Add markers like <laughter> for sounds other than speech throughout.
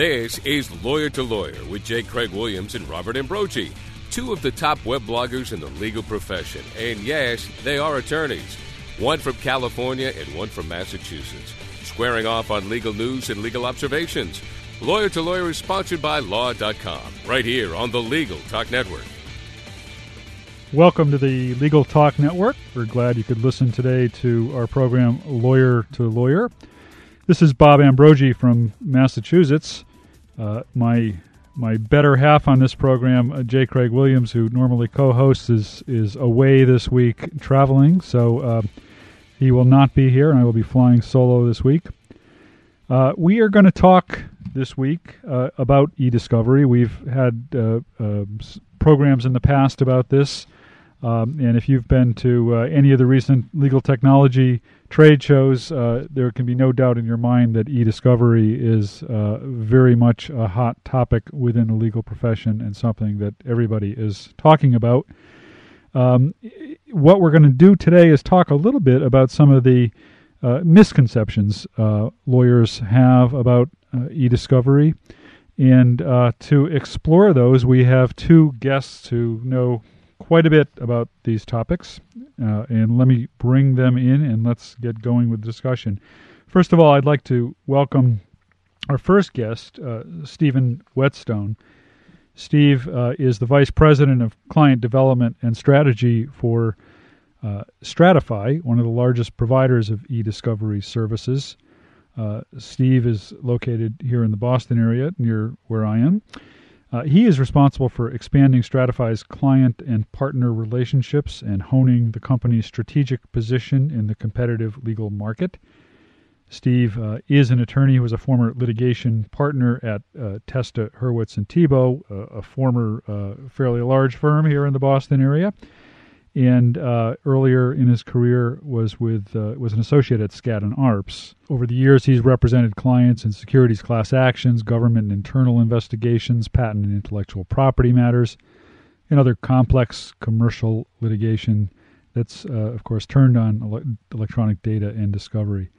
This is Lawyer to Lawyer with J. Craig Williams and Robert Ambrogi, two of the top web bloggers in the legal profession. And yes, they are attorneys, one from California and one from Massachusetts, squaring off on legal news and legal observations. Lawyer to Lawyer is sponsored by Law.com, right here on the Legal Talk Network. Welcome to the Legal Talk Network. We're glad you could listen today to our program Lawyer to Lawyer. This is Bob Ambrogi from Massachusetts. Uh, my my better half on this program, uh, J. Craig Williams, who normally co-hosts, is is away this week traveling, so uh, he will not be here, and I will be flying solo this week. Uh, we are going to talk this week uh, about e-discovery. We've had uh, programs in the past about this, um, and if you've been to any of the recent legal technology trade shows, uh, there can be no doubt in your mind that e-discovery is uh, very much a hot topic within the legal profession and something that everybody is talking about. Um, what we're going to do today is talk a little bit about some of the uh, misconceptions uh, lawyers have about uh, e-discovery. And uh, to explore those, we have two guests who know quite a bit about these topics, uh, and let me bring them in and let's get going with the discussion. First of all, I'd like to welcome our first guest, uh, Stephen Whetstone. Steve uh, is the Vice President of Client Development and Strategy for uh, Stratify, one of the largest providers of e discovery services. Uh, Steve is located here in the Boston area near where I am. Uh, he is responsible for expanding Stratify's client and partner relationships and honing the company's strategic position in the competitive legal market. Steve uh, is an attorney who was a former litigation partner at uh, Testa, Hurwitz, and Thibeault, a former uh, fairly large firm here in the Boston area and uh, earlier in his career was with uh, was an associate at Skadden Arps. Over the years, he's represented clients in securities class actions, government and internal investigations, patent and intellectual property matters, and other complex commercial litigation that's, uh, of course, turned on ele- electronic data and discovery.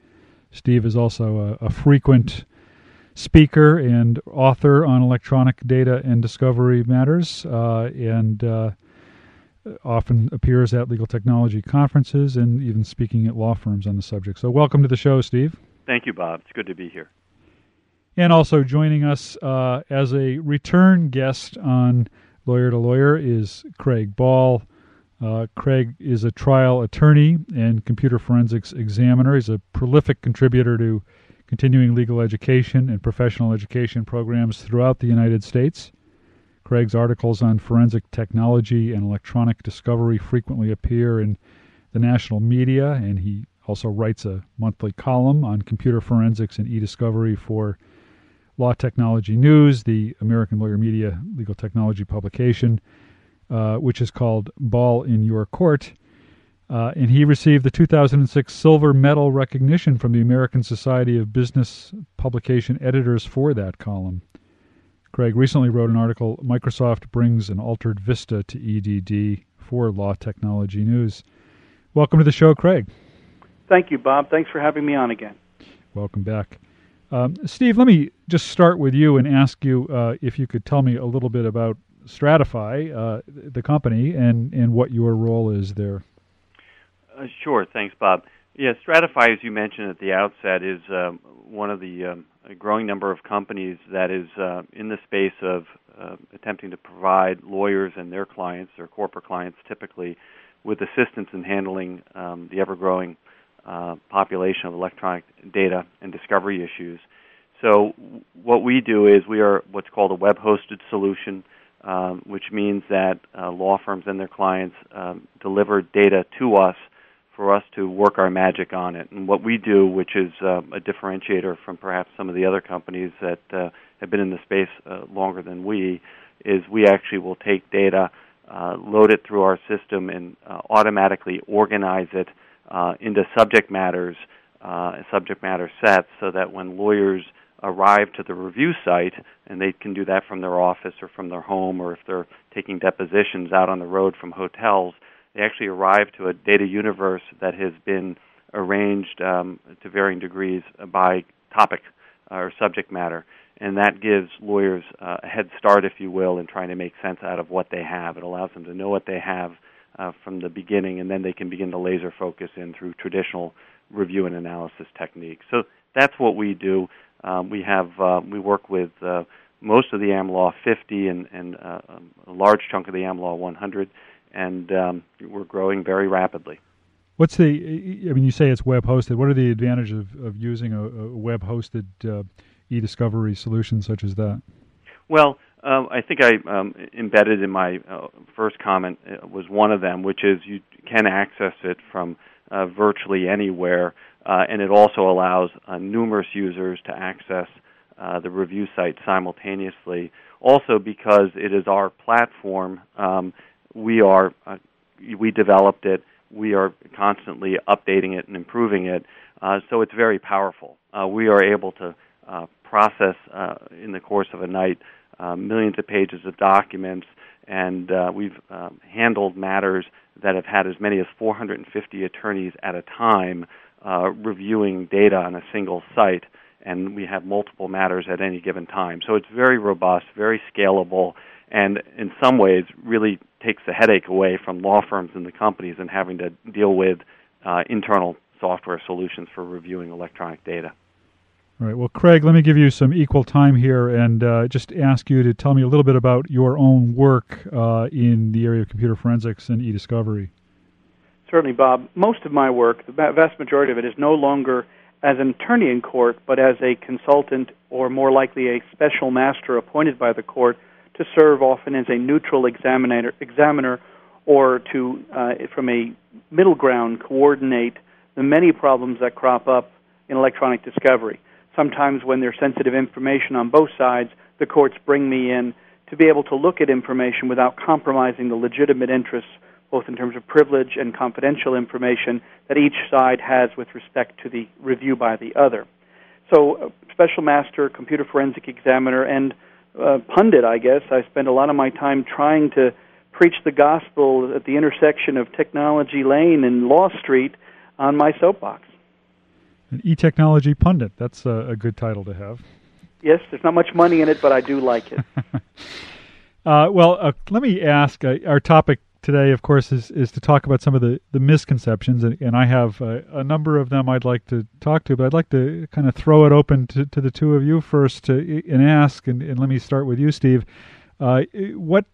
Steve is also a, a frequent speaker and author on electronic data and discovery matters, uh, and uh, often appears at legal technology conferences and even speaking at law firms on the subject. So, welcome to the show, Steve. Thank you, Bob. It's good to be here. And also joining us uh, as a return guest on Lawyer to Lawyer is Craig Ball. Uh, Craig is a trial attorney and computer forensics examiner. He's a prolific contributor to continuing legal education and professional education programs throughout the United States. Craig's articles on forensic technology and electronic discovery frequently appear in the national media, and he also writes a monthly column on computer forensics and e discovery for Law Technology News, the American Lawyer Media legal technology publication, uh, which is called Ball in Your Court. Uh, and he received the 2006 Silver Medal recognition from the American Society of Business Publication Editors for that column. Craig recently wrote an article Microsoft brings an altered vista to EDD for Law Technology News. Welcome to the show, Craig. Thank you, Bob. Thanks for having me on again. Welcome back. Um, Steve, let me just start with you and ask you uh, if you could tell me a little bit about Stratify, uh, the company, and, and what your role is there. Uh, sure. Thanks, Bob. Yeah, Stratify, as you mentioned at the outset, is um, one of the um, growing number of companies that is uh, in the space of uh, attempting to provide lawyers and their clients, their corporate clients typically, with assistance in handling um, the ever growing uh, population of electronic data and discovery issues. So, what we do is we are what's called a web hosted solution, um, which means that uh, law firms and their clients um, deliver data to us for us to work our magic on it. And what we do, which is uh, a differentiator from perhaps some of the other companies that uh, have been in the space uh, longer than we, is we actually will take data, uh, load it through our system, and uh, automatically organize it uh, into subject matters, subject matter sets, so that when lawyers arrive to the review site, and they can do that from their office or from their home, or if they're taking depositions out on the road from hotels, they actually arrive to a data universe that has been arranged um, to varying degrees by topic or subject matter. and that gives lawyers uh, a head start, if you will, in trying to make sense out of what they have. It allows them to know what they have uh, from the beginning, and then they can begin to laser focus in through traditional review and analysis techniques. So that's what we do. Um, we have uh, we work with uh, most of the AmLaw 50 and, and uh, a large chunk of the AmLaw 100, and um, we're growing very rapidly. What's the? I mean, you say it's web hosted. What are the advantages of, of using a, a web hosted uh, e-discovery solution such as that? Well, um, I think I um, embedded in my uh, first comment uh, was one of them, which is you can access it from uh, virtually anywhere, uh, and it also allows uh, numerous users to access uh, the review site simultaneously. Also, because it is our platform, um, we are we developed it. We are constantly updating it and improving it, so it's very powerful. we are able to process in the course of a night uh, millions of pages of documents, and uh, we've um, handled matters that have had as many as 450 attorneys at a time uh, reviewing data on a single site, and we have multiple matters at any given time. So it's very robust, very scalable, and in some ways really takes the headache away from law firms and the companies and having to deal with uh, internal software solutions for reviewing electronic data. All right. Well, Craig, let me give you some equal time here and uh, just ask you to tell me a little bit about your own work uh, in the area of computer forensics and e-discovery. Certainly, Bob. Most of my work, the vast majority of it, is no longer as an attorney in court, but as a consultant or more likely a special master appointed by the court to serve often as a neutral examiner, examiner or to, uh, from a middle ground, coordinate the many problems that crop up in electronic discovery sometimes when there's sensitive information on both sides, the courts bring me in to be able to look at information without compromising the legitimate interests, both in terms of privilege and confidential information that each side has with respect to the review by the other. So, uh, special master, computer forensic examiner, and uh, pundit, I guess. I spend a lot of my time trying to preach the gospel at the intersection of Technology Lane and Law Street on my soapbox. An e-technology pundit. That's a, a, good title to have. Yes, there's not much money in it, but I do like it. <laughs> uh, well, uh, let me ask. Uh, our topic today, of course, is, is to talk about some of the, the misconceptions, and, and I have uh, a number of them I'd like to talk to, but I'd like to kind of throw it open to, to the two of you first to, and ask, and, and let me start with you, Steve. Uh, what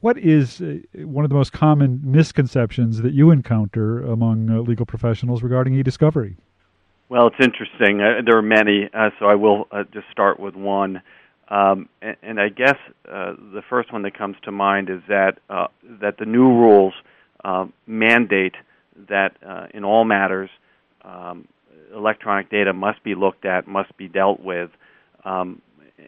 what is uh, one of the most common misconceptions that you encounter among legal professionals regarding e-discovery? Well, it's interesting. Uh, there are many, uh, so I will uh, just start with one. Um, and, and, I guess uh, the first one that comes to mind is that uh, that the new rules uh, mandate that in all matters, um, electronic data must be looked at, must be dealt with, um,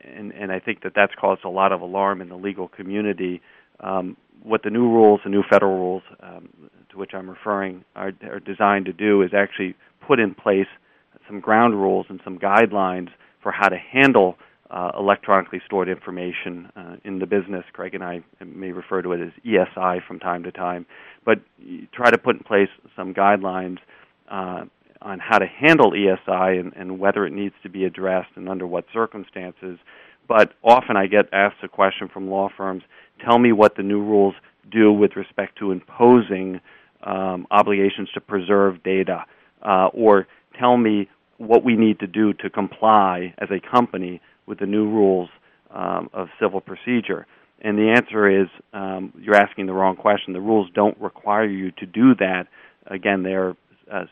and, and, I think that that's caused a lot of alarm in the legal community. Um, what the new rules, the new federal rules um, to which I'm referring, are, are designed to do is actually put in place some ground rules and some guidelines for how to handle uh, electronically stored information uh, in the business. Craig and I may refer to it as ESI from time to time, but try to put in place some guidelines uh, on how to handle ESI and, and, whether it needs to be addressed and under what circumstances. But often I get asked a question from law firms tell me what the new rules do with respect to imposing um, obligations to preserve data, uh, or tell me what we need to do to comply as a company with the new rules um, of civil procedure. And the answer is um, you're asking the wrong question. The rules don't require you to do that. Again, they're uh,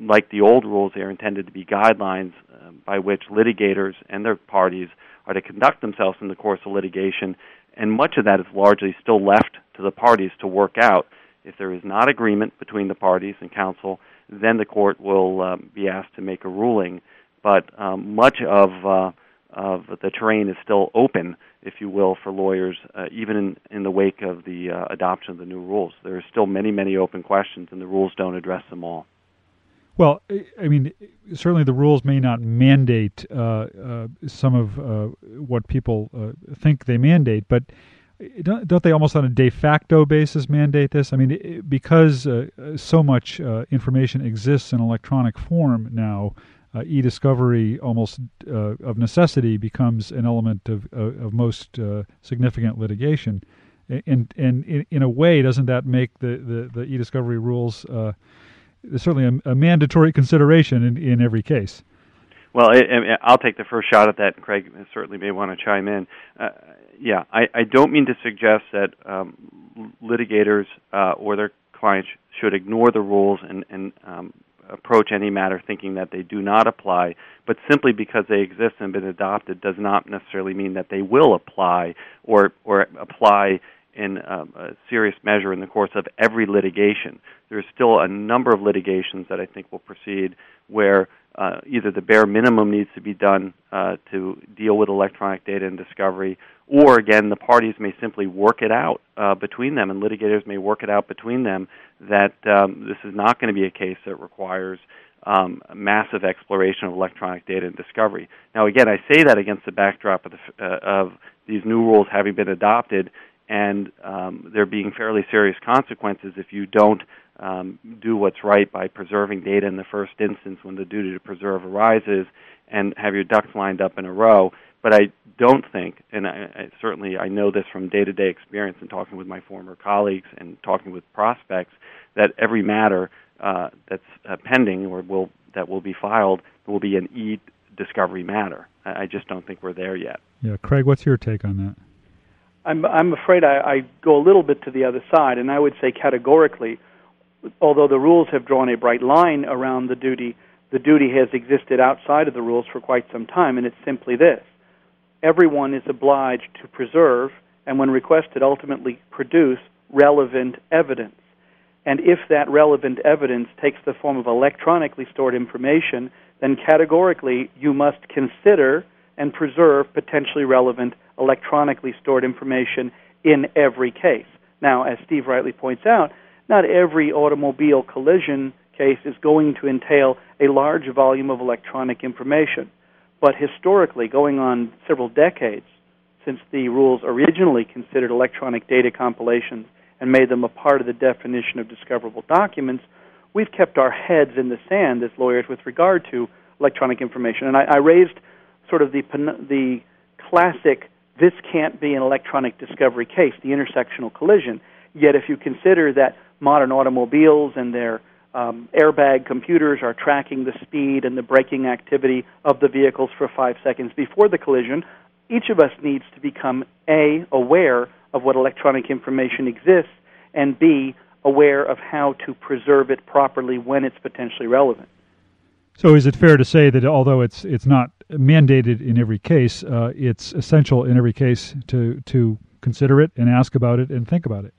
like the old rules, they are intended to be guidelines uh, by which litigators and their parties are to conduct themselves in the course of litigation. And much of that is largely still left to the parties to work out. If there is not agreement between the parties and counsel, then the court will um, be asked to make a ruling. But um, much of uh, of the terrain is still open, if you will, for lawyers, uh, even in, in the wake of the uh, adoption of the new rules. There are still many, many open questions, and the rules don't address them all. Well, I mean, certainly the rules may not mandate uh, uh, some of uh, what people think they mandate, but don't, don't they almost on a de facto basis mandate this? I mean, because uh, so much uh, information exists in electronic form now, uh, e-discovery almost uh, of necessity becomes an element of of, most uh, significant litigation. And and in, in, a way, doesn't that make the the, the e-discovery rules uh, certainly a, a, mandatory consideration in, in every case? Well, I, will take the first shot at that. Craig certainly may want to chime in. Uh, yeah, I, I, don't mean to suggest that um, litigators uh, or their clients should ignore the rules and, and um, approach any matter thinking that they do not apply, but simply because they exist and been adopted does not necessarily mean that they will apply or or apply in um, a serious measure in the course of every litigation. There's still a number of litigations that I think will proceed where uh, either the bare minimum needs to be done uh, to deal with electronic data and discovery, or again, the parties may simply work it out uh, between them, and litigators may work it out between them that um, this is not going to be a case that requires um, massive exploration of electronic data and discovery. Now, again, I say that against the backdrop of, the, uh, of these new rules having been adopted and um, there being fairly serious consequences if you don't um, do what's right by preserving data in the first instance when the duty to preserve arises and have your ducks lined up in a row. But I don't think, and I, I certainly I know this from day-to-day experience and talking with my former colleagues and talking with prospects, that every matter uh, that's uh, pending or will that will be filed will be an e-discovery matter. I, I just don't think we're there yet. Yeah, Craig, what's your take on that? I'm I'm afraid I, I go a little bit to the other side, and I would say categorically although the rules have drawn a bright line around the duty, the duty has existed outside of the rules for quite some time, and it's simply this. Everyone is obliged to preserve and, when requested, ultimately produce relevant evidence. And if that relevant evidence takes the form of electronically stored information, then categorically you must consider and preserve potentially relevant electronically stored information in every case. Now, as Steve rightly points out, not every automobile collision case is going to entail a large volume of electronic information. But historically, going on several decades since the rules originally considered electronic data compilations and made them a part of the definition of discoverable documents, we've kept our heads in the sand as lawyers with regard to electronic information. And I, I raised sort of the, the classic this can't be an electronic discovery case, the intersectional collision. Yet, if you consider that modern automobiles and their um, airbag computers are tracking the speed and the braking activity of the vehicles for five seconds before the collision, each of us needs to become A, aware of what electronic information exists, and B, aware of how to preserve it properly when it's potentially relevant. So, is it fair to say that although it's it's not mandated in every case, uh, it's essential in every case to to consider it and ask about it and think about it?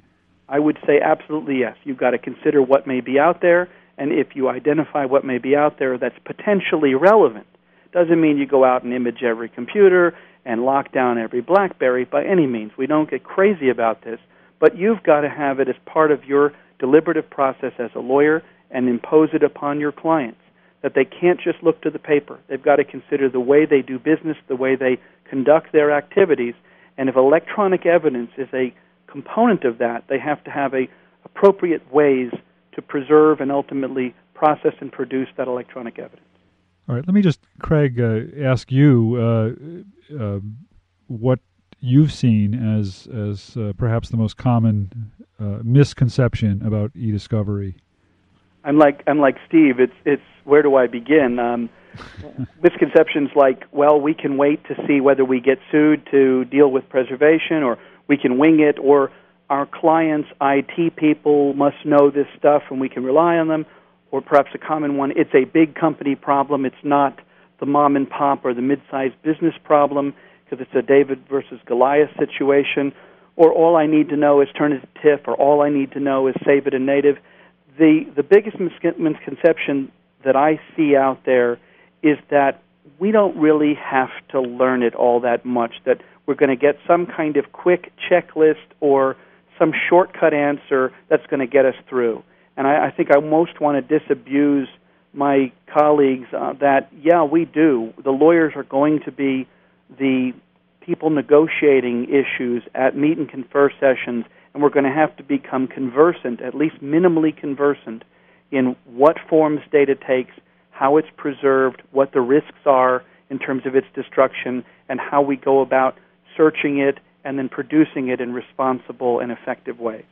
I would say absolutely yes. You've got to consider what may be out there, and if you identify what may be out there that's potentially relevant, doesn't mean you go out and image every computer and lock down every BlackBerry by any means. We don't get crazy about this, but you've got to have it as part of your deliberative process as a lawyer and impose it upon your clients that they can't just look to the paper. They've got to consider the way they do business, the way they conduct their activities, and if electronic evidence is a component of that, they have to have a appropriate ways to preserve and ultimately process and produce that electronic evidence. All right, let me just, Craig, uh, ask you uh, uh, what you've seen as as uh, perhaps the most common uh, misconception about e-discovery. I'm like I'm like Steve. It's it's where do I begin? Um, <laughs> misconceptions like, well, we can wait to see whether we get sued to deal with preservation, or we can wing it, or our clients' IT people must know this stuff and we can rely on them, or perhaps a common one, it's a big company problem, it's not the mom and pop or the mid-sized business problem because it's a David versus Goliath situation, or all I need to know is turn it to TIFF, or all I need to know is save it in native. The the biggest misconception that I see out there is that we don't really have to learn it all that much. That we're going to get some kind of quick checklist or some shortcut answer that's going to get us through. And I, I think I most want to disabuse my colleagues uh, that, yeah, we do. The lawyers are going to be the people negotiating issues at meet and confer sessions, and we're going to have to become conversant, at least minimally conversant, in what forms data takes, how it's preserved, what the risks are in terms of its destruction, and how we go about searching it and then producing it in responsible and effective ways.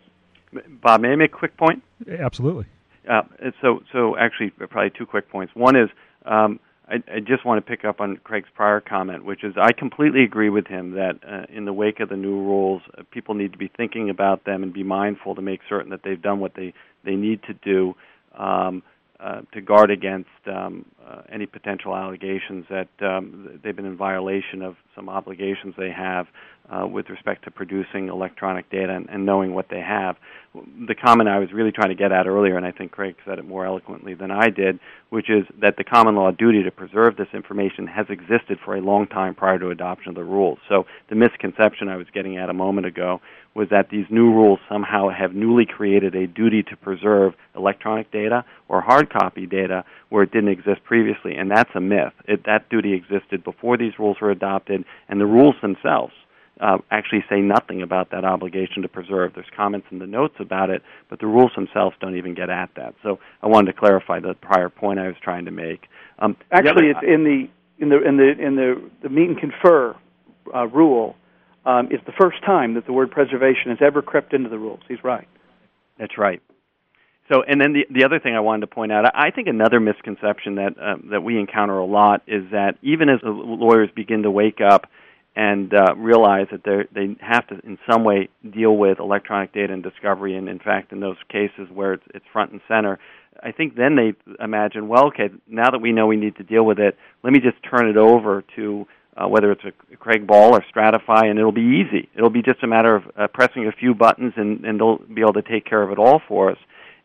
Bob, may I make a quick point? Absolutely. Uh, so, so actually, probably two quick points. One is um, I, I, just want to pick up on Craig's prior comment, which is I completely agree with him that uh, in the wake of the new rules, uh, people need to be thinking about them and be mindful to make certain that they've done what they they need to do. Um, uh, to guard against um, uh, any potential allegations that um, they've been in violation of some obligations they have uh, with respect to producing electronic data and, and, knowing what they have. The comment I was really trying to get at earlier, and I think Craig said it more eloquently than I did, which is that the common law duty to preserve this information has existed for a long time prior to adoption of the rules. So the misconception I was getting at a moment ago was that these new rules somehow have newly created a duty to preserve electronic data or hard copy data where it didn't exist previously, and that's a myth. It, that duty existed before these rules were adopted, and the rules themselves uh, actually say nothing about that obligation to preserve. There's comments in the notes about it, but the rules themselves don't even get at that. So I wanted to clarify the prior point I was trying to make. Um, actually, other, it's in the in the in the in the the meet and confer uh, rule um, is the first time that the word preservation has ever crept into the rules. He's right. That's right. So, and then the the other thing I wanted to point out, I think another misconception that uh, that we encounter a lot is that even as lawyers begin to wake up and uh, realize that they have to in some way deal with electronic data and discovery, and in fact, in those cases where it's, it's front and center, I think then they imagine, well, okay, now that we know we need to deal with it, let me just turn it over to uh, whether it's a Craig Ball or Stratify, and it'll be easy. It'll be just a matter of uh, pressing a few buttons, and, and they'll be able to take care of it all for us.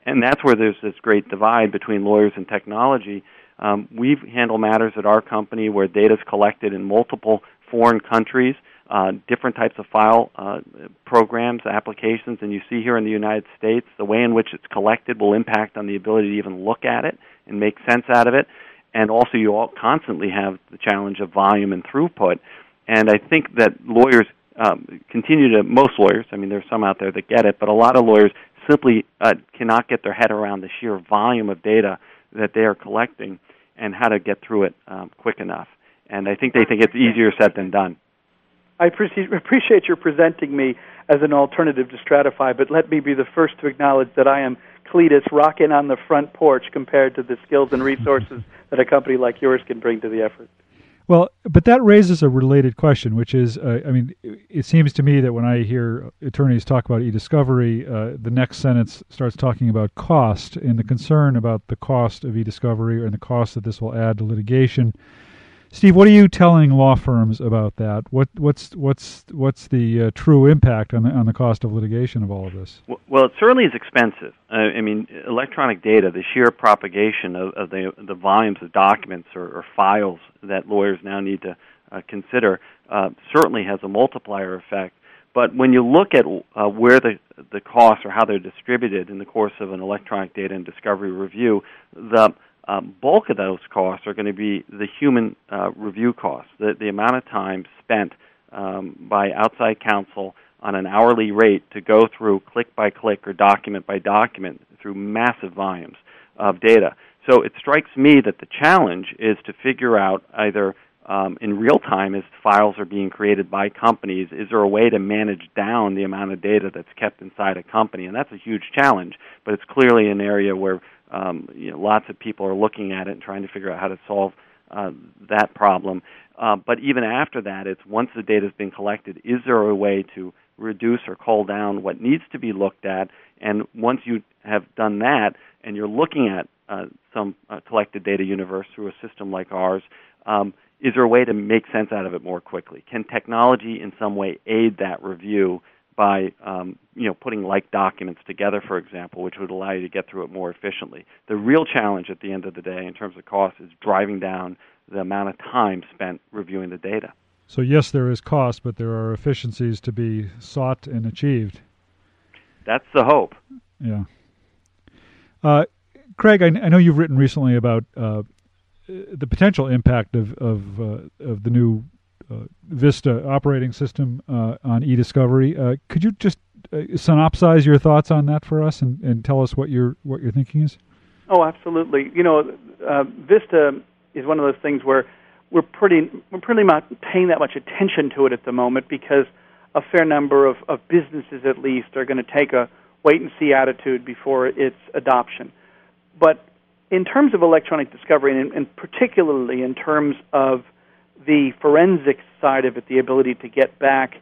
And that's where there's this great divide between lawyers and technology. Um, we handle matters at our company where data is collected in multiple foreign countries, uh, different types of file uh, programs, applications, and you see here in the United States, the way in which it's collected will impact on the ability to even look at it and make sense out of it and also you all constantly have the challenge of volume and throughput. And I think that lawyers um, continue to most lawyers. I mean, there's some out there that get it, but a lot of lawyers simply uh, cannot get their head around the sheer volume of data that they are collecting and how to get through it um, quick enough. And I think they think it's easier said than done. I appreciate your presenting me as an alternative to Stratify, but let me be the first to acknowledge that I am Cletus rocking on the front porch compared to the skills and resources <laughs> that a company like yours can bring to the effort. Well, but that raises a related question, which is, uh, I mean, it seems to me that when I hear attorneys talk about e-discovery, uh, the next sentence starts talking about cost and the concern about the cost of e-discovery and the cost that this will add to litigation. Steve, what are you telling law firms about that? What, what's what's what's the uh, true impact on the on the cost of litigation of all of this? Well, it certainly is expensive. Uh, I mean, electronic data, the sheer propagation of, of the the volumes of documents or, or files that lawyers now need to uh, consider, uh, certainly has a multiplier effect. But when you look at uh, where the the costs or how they're distributed in the course of an electronic data and discovery review, the um, bulk of those costs are going to be the human uh, review costs, the, the amount of time spent um, by outside counsel on an hourly rate to go through click by click or document by document through massive volumes of data. So it strikes me that the challenge is to figure out either um, in real time as files are being created by companies, is there a way to manage down the amount of data that's kept inside a company? And that's a huge challenge, but it's clearly an area where um, you know, lots of people are looking at it and trying to figure out how to solve uh, that problem. Uh, but even after that, it's once the data has been collected, is there a way to reduce or cull down what needs to be looked at? And once you have done that, and you're looking at uh, some uh, collected data universe through a system like ours, um, is there a way to make sense out of it more quickly? Can technology in some way aid that review by um, you know putting like documents together, for example, which would allow you to get through it more efficiently. The real challenge at the end of the day, in terms of cost, is driving down the amount of time spent reviewing the data. So yes, there is cost, but there are efficiencies to be sought and achieved. That's the hope. Yeah. Uh, Craig, I, I, know you've written recently about uh, the potential impact of of, uh, of the new Vista operating system uh, on eDiscovery. Uh, could you just synopsize your thoughts on that for us and, and tell us what your what your thinking is? Oh, absolutely. You know, uh, Vista is one of those things where we're pretty we're pretty not paying that much attention to it at the moment because a fair number of, of businesses, at least, are going to take a wait and see attitude before its adoption. But in terms of electronic discovery, and, and particularly in terms of the forensic side of it, the ability to get back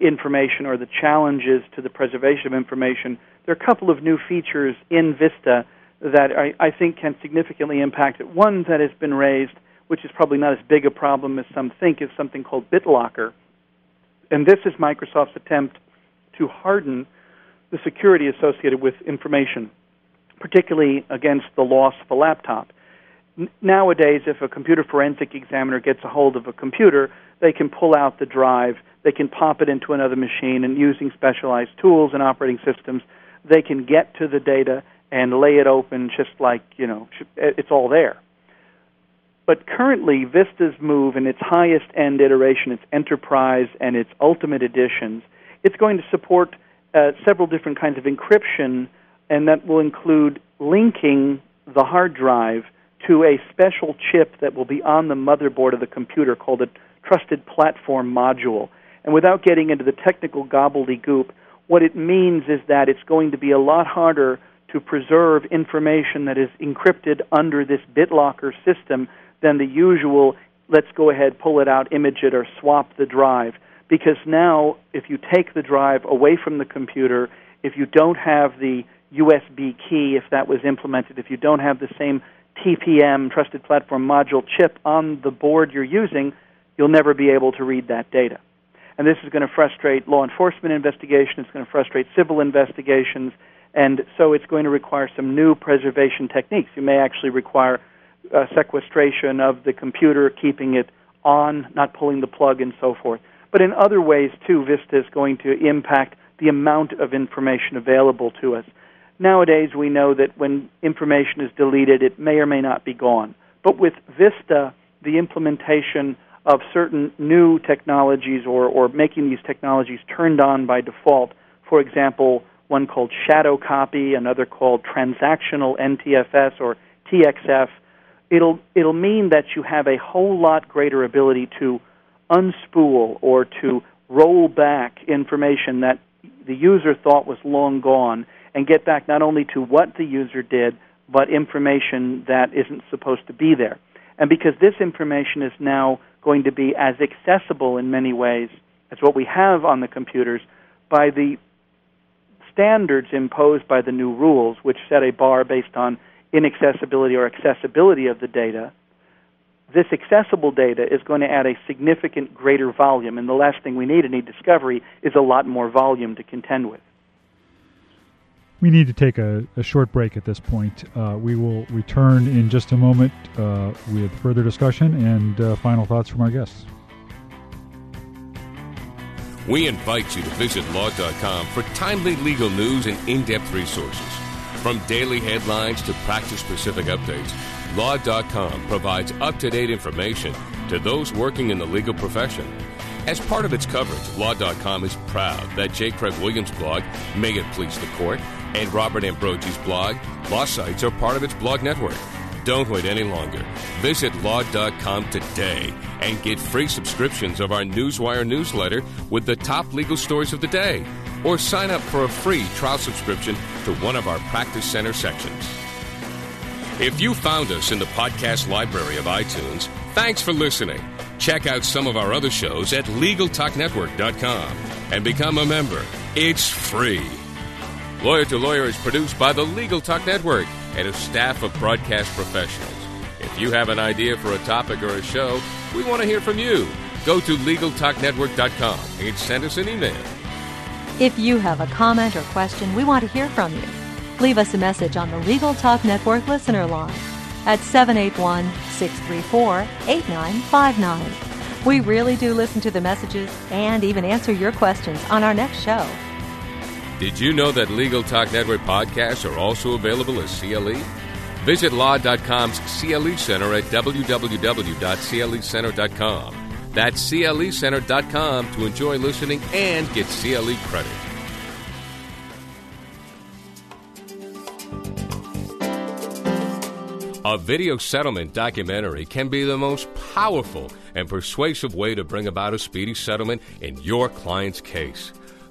information or the challenges to the preservation of information, there are a couple of new features in Vista that I, I think can significantly impact it. One that has been raised, which is probably not as big a problem as some think, is something called BitLocker. And this is Microsoft's attempt to harden the security associated with information, particularly against the loss of a laptop. Nowadays, if a computer forensic examiner gets a hold of a computer, they can pull out the drive, they can pop it into another machine, and using specialized tools and operating systems, they can get to the data and lay it open just like, you know, it's all there. But currently, Vista's move in its highest end iteration, its enterprise and its ultimate editions, it's going to support uh, several different kinds of encryption, and that will include linking the hard drive to a special chip that will be on the motherboard of the computer called a trusted platform module. And without getting into the technical gobbledygook, what it means is that it's going to be a lot harder to preserve information that is encrypted under this BitLocker system than the usual let's go ahead, pull it out, image it, or swap the drive. Because now, if you take the drive away from the computer, if you don't have the USB key, if that was implemented, if you don't have the same TPM, Trusted Platform Module chip on the board you're using, you'll never be able to read that data. And this is going to frustrate law enforcement investigations, it's going to frustrate civil investigations, and so it's going to require some new preservation techniques. You may actually require uh, sequestration of the computer, keeping it on, not pulling the plug, and so forth. But in other ways, too, Vista is going to impact the amount of information available to us. Nowadays, we know that when information is deleted, it may or may not be gone. But with Vista, the implementation of certain new technologies or, or making these technologies turned on by default, for example, one called shadow copy, another called transactional NTFS or TXF, it'll it'll mean that you have a whole lot greater ability to unspool or to roll back information that the user thought was long gone and get back not only to what the user did but information that isn't supposed to be there. And because this information is now going to be as accessible in many ways as what we have on the computers by the standards imposed by the new rules, which set a bar based on inaccessibility or accessibility of the data, this accessible data is going to add a significant greater volume. And the last thing we need in e-discovery is a lot more volume to contend with. We need to take a, a short break at this point. Uh, we will return in just a moment uh, with further discussion and uh, final thoughts from our guests. We invite you to visit law.com for timely legal news and in depth resources. From daily headlines to practice specific updates, Law.com provides up to date information to those working in the legal profession. As part of its coverage, Law.com is proud that J. Craig Williams' blog, May It Please the Court, and Robert Ambrogi's blog, Law Sites, are part of its blog network. Don't wait any longer. Visit law.com today and get free subscriptions of our Newswire newsletter with the top legal stories of the day. Or sign up for a free trial subscription to one of our Practice Center sections. If you found us in the podcast library of iTunes, thanks for listening. Check out some of our other shows at LegalTalkNetwork.com and become a member. It's free. Lawyer to Lawyer is produced by the Legal Talk Network and a staff of broadcast professionals. If you have an idea for a topic or a show, we want to hear from you. Go to LegalTalkNetwork.com and send us an email. If you have a comment or question, we want to hear from you. Leave us a message on the Legal Talk Network listener line at 781 634 8959. We really do listen to the messages and even answer your questions on our next show. Did you know that Legal Talk Network podcasts are also available as CLE? Visit law.com's CLE Center at www.clecenter.com. That's clecenter.com to enjoy listening and get CLE credit. A video settlement documentary can be the most powerful and persuasive way to bring about a speedy settlement in your client's case.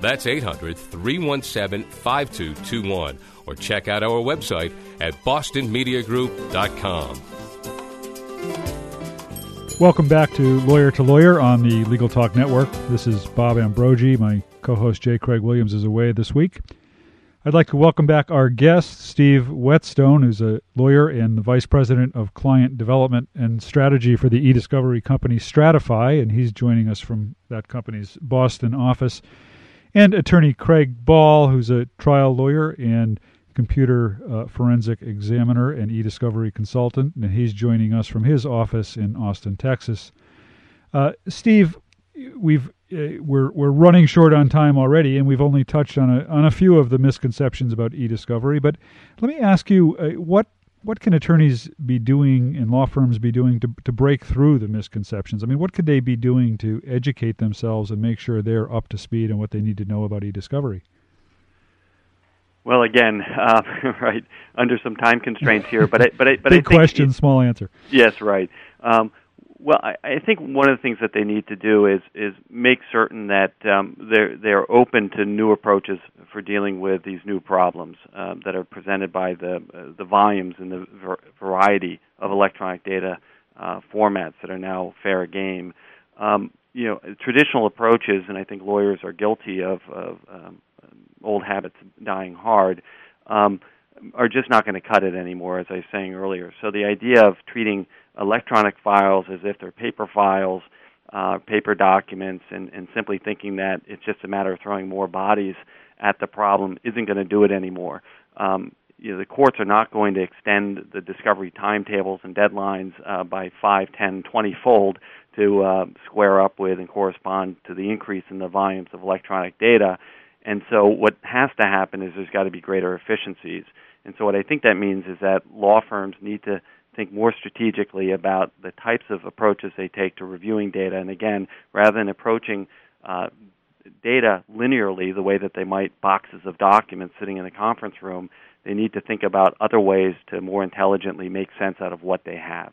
that's 800 317 5221. Or check out our website at bostonmediagroup.com. Welcome back to Lawyer to Lawyer on the Legal Talk Network. This is Bob Ambrogi. My co host J. Craig Williams is away this week. I'd like to welcome back our guest, Steve Whetstone, who's a lawyer and the Vice President of Client Development and Strategy for the e-discovery company Stratify, and he's joining us from that company's Boston office and attorney Craig Ball, who's a trial lawyer and computer uh, forensic examiner and e-discovery consultant, and he's joining us from his office in Austin, Texas. Uh, Steve, we've uh, we're we're running short on time already, and we've only touched on a on a few of the misconceptions about e-discovery. But let me ask you, uh, what what can attorneys be doing and law firms be doing to to break through the misconceptions? I mean, what could they be doing to educate themselves and make sure they're up to speed on what they need to know about e-discovery? Well, again, uh, <laughs> right under some time constraints here, but I, but I, but big I think question, it, small answer. Yes, right. Um, well, I, I think one of the things that they need to do is is make certain that um, they're they're open to new approaches for dealing with these new problems um, that are presented by the uh, the volumes and the ver- variety of electronic data uh, formats that are now fair game. Um, you know, traditional approaches, and I think lawyers are guilty of, of um, old habits dying hard. Um, are just not going to cut it anymore, as I was saying earlier. So the idea of treating electronic files as if they're paper files, uh, paper documents, and, and simply thinking that it's just a matter of throwing more bodies at the problem isn't going to do it anymore. Um, you know, the courts are not going to extend the discovery timetables and deadlines uh, by 5, 10, 20 fold to uh, square up with and correspond to the increase in the volumes of electronic data. And so, what has to happen is there's got to be greater efficiencies. And so, what I think that means is that law firms need to think more strategically about the types of approaches they take to reviewing data. And again, rather than approaching uh, data linearly, the way that they might boxes of documents sitting in a conference room, they need to think about other ways to more intelligently make sense out of what they have.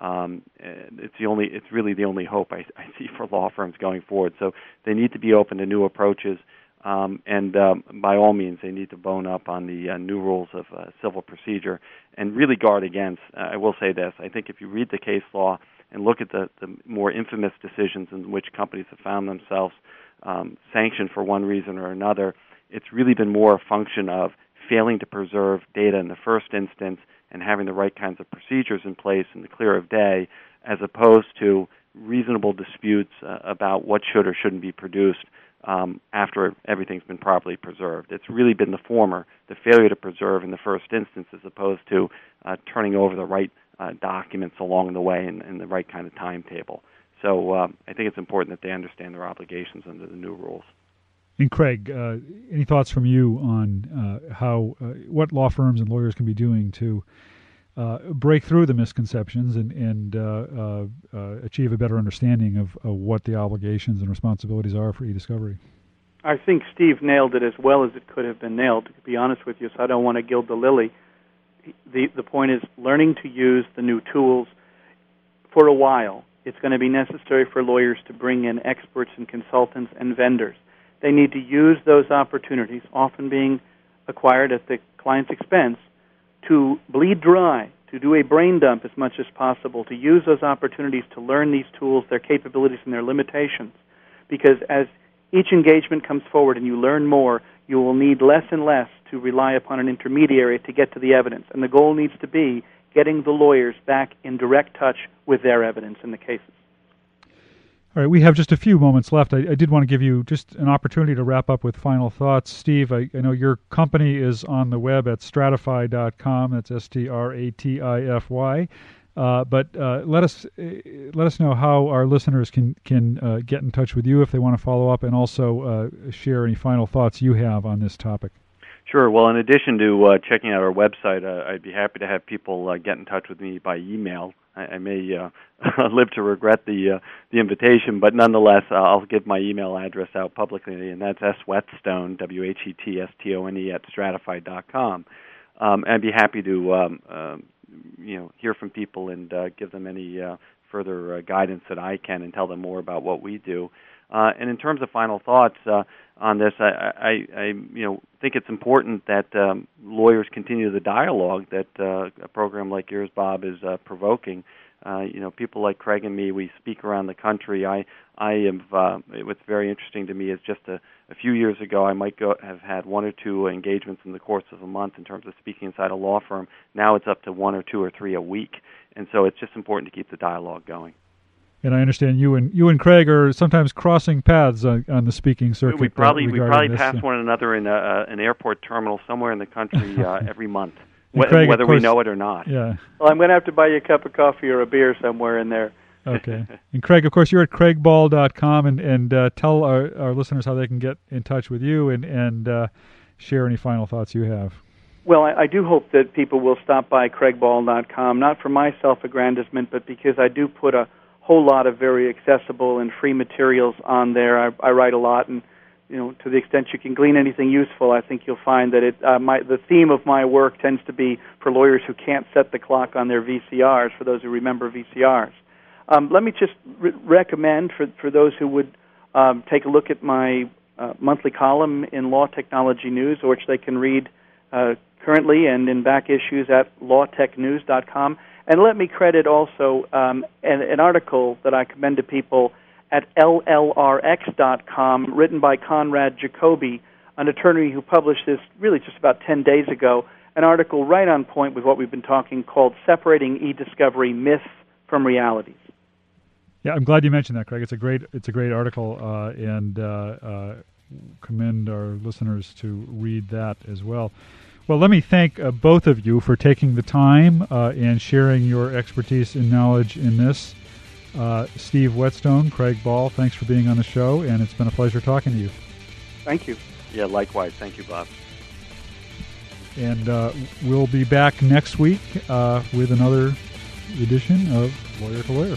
Um, it's the only, it's really the only hope I, I see for law firms going forward. So they need to be open to new approaches. Um, and um, by all means, they need to bone up on the uh, new rules of uh, civil procedure and really guard against. Uh, I will say this: I think if you read the case law and look at the, the more infamous decisions in which companies have found themselves um, sanctioned for one reason or another, it's really been more a function of failing to preserve data in the first instance and having the right kinds of procedures in place in the clear of day, as opposed to reasonable disputes uh, about what should or shouldn't be produced um, after everything's been properly preserved. It's really been the former, the failure to preserve in the first instance, as opposed to uh, turning over the right uh, documents along the way and, in, the right kind of timetable. So um, I think it's important that they understand their obligations under the new rules. And Craig, uh, any thoughts from you on uh, how uh, what law firms and lawyers can be doing to uh, break through the misconceptions and, and uh, uh, uh, achieve a better understanding of, of, what the obligations and responsibilities are for e-discovery. I think Steve nailed it as well as it could have been nailed. To be honest with you, so I don't want to gild the lily. The the point is learning to use the new tools. For a while, it's going to be necessary for lawyers to bring in experts and consultants and vendors. They need to use those opportunities, often being acquired at the client's expense, to bleed dry, to do a brain dump as much as possible, to use those opportunities to learn these tools, their capabilities, and their limitations. Because as each engagement comes forward and you learn more, you will need less and less to rely upon an intermediary to get to the evidence. And the goal needs to be getting the lawyers back in direct touch with their evidence in the cases. All right, we have just a few moments left. I, I, did want to give you just an opportunity to wrap up with final thoughts. Steve, I, I know your company is on the web at stratify.com. That's S T R A T I F Y. Uh, but uh, let us uh, let us know how our listeners can can uh, get in touch with you if they want to follow up, and also uh, share any final thoughts you have on this topic. Sure. Well, in addition to uh, checking out our website, uh, I'd be happy to have people uh, get in touch with me by email. I, I may <laughs> live to regret the the invitation, but nonetheless, I'll give my email address out publicly, and that's s w h e t s t o n e w h e t s t o n e at stratify dot com. Um, I'd be happy to um, um, you know hear from people and uh, give them any uh, further uh, guidance that I can and tell them more about what we do. Uh, and in terms of final thoughts uh, on this, I, I, I you know think it's important that um, lawyers continue the dialogue that uh, a program like yours, Bob, is uh, provoking. Uh, you know, people like Craig and me, we speak around the country. I, I am. Uh, what's very interesting to me is just a, a few years ago, I might go have had one or two engagements in the course of a month in terms of speaking inside a law firm. Now it's up to one or two or three a week, and so it's just important to keep the dialogue going. And I understand you and you and Craig are sometimes crossing paths on, on the speaking circuit. We probably we probably this. pass one another in a, an airport terminal somewhere in the country <laughs> uh, every month. Craig, whether course, we know it or not. Yeah. Well, I'm going to have to buy you a cup of coffee or a beer somewhere in there. Okay. <laughs> and Craig, of course, you're at craigball.com, and and uh, tell our, our listeners how they can get in touch with you and and uh, share any final thoughts you have. Well, I, I do hope that people will stop by craigball.com, not for my self-aggrandizement, but because I do put a whole lot of very accessible and free materials on there. I, I write a lot, and you know, to the extent you can glean anything useful, I think you'll find that it. Uh, my the theme of my work tends to be for lawyers who can't set the clock on their VCRs. For those who remember VCRs, um, let me just re- recommend for for those who would um, take a look at my uh, monthly column in Law Technology News, which they can read uh, currently and in back issues at lawtechnews.com. And let me credit also um, an, an article that I commend to people at llrx.com, written by Conrad Jacoby, an attorney who published this really just about 10 days ago, an article right on point with what we've been talking called Separating E-Discovery Myth from Realities. Yeah, I'm glad you mentioned that, Craig. It's a great it's a great article, uh, and uh, uh, commend our listeners to read that as well. Well, let me thank uh, both of you for taking the time uh, and sharing your expertise and knowledge in this. Uh, Steve Whetstone, Craig Ball, thanks for being on the show, and it's been a pleasure talking to you. Thank you. Yeah, likewise. Thank you, Bob. And uh, we'll be back next week uh, with another edition of Lawyer to Lawyer.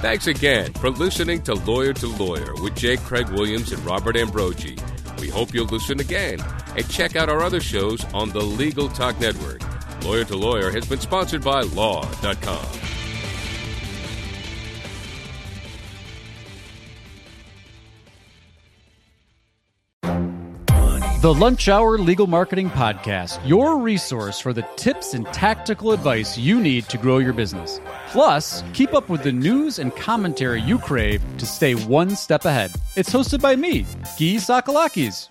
Thanks again for listening to Lawyer to Lawyer with J. Craig Williams and Robert Ambrogi. We hope you'll listen again and check out our other shows on the Legal Talk Network. Lawyer to Lawyer has been sponsored by Law.com. The Lunch Hour Legal Marketing Podcast, your resource for the tips and tactical advice you need to grow your business. Plus, keep up with the news and commentary you crave to stay one step ahead. It's hosted by me, Gyi Tsakalakis.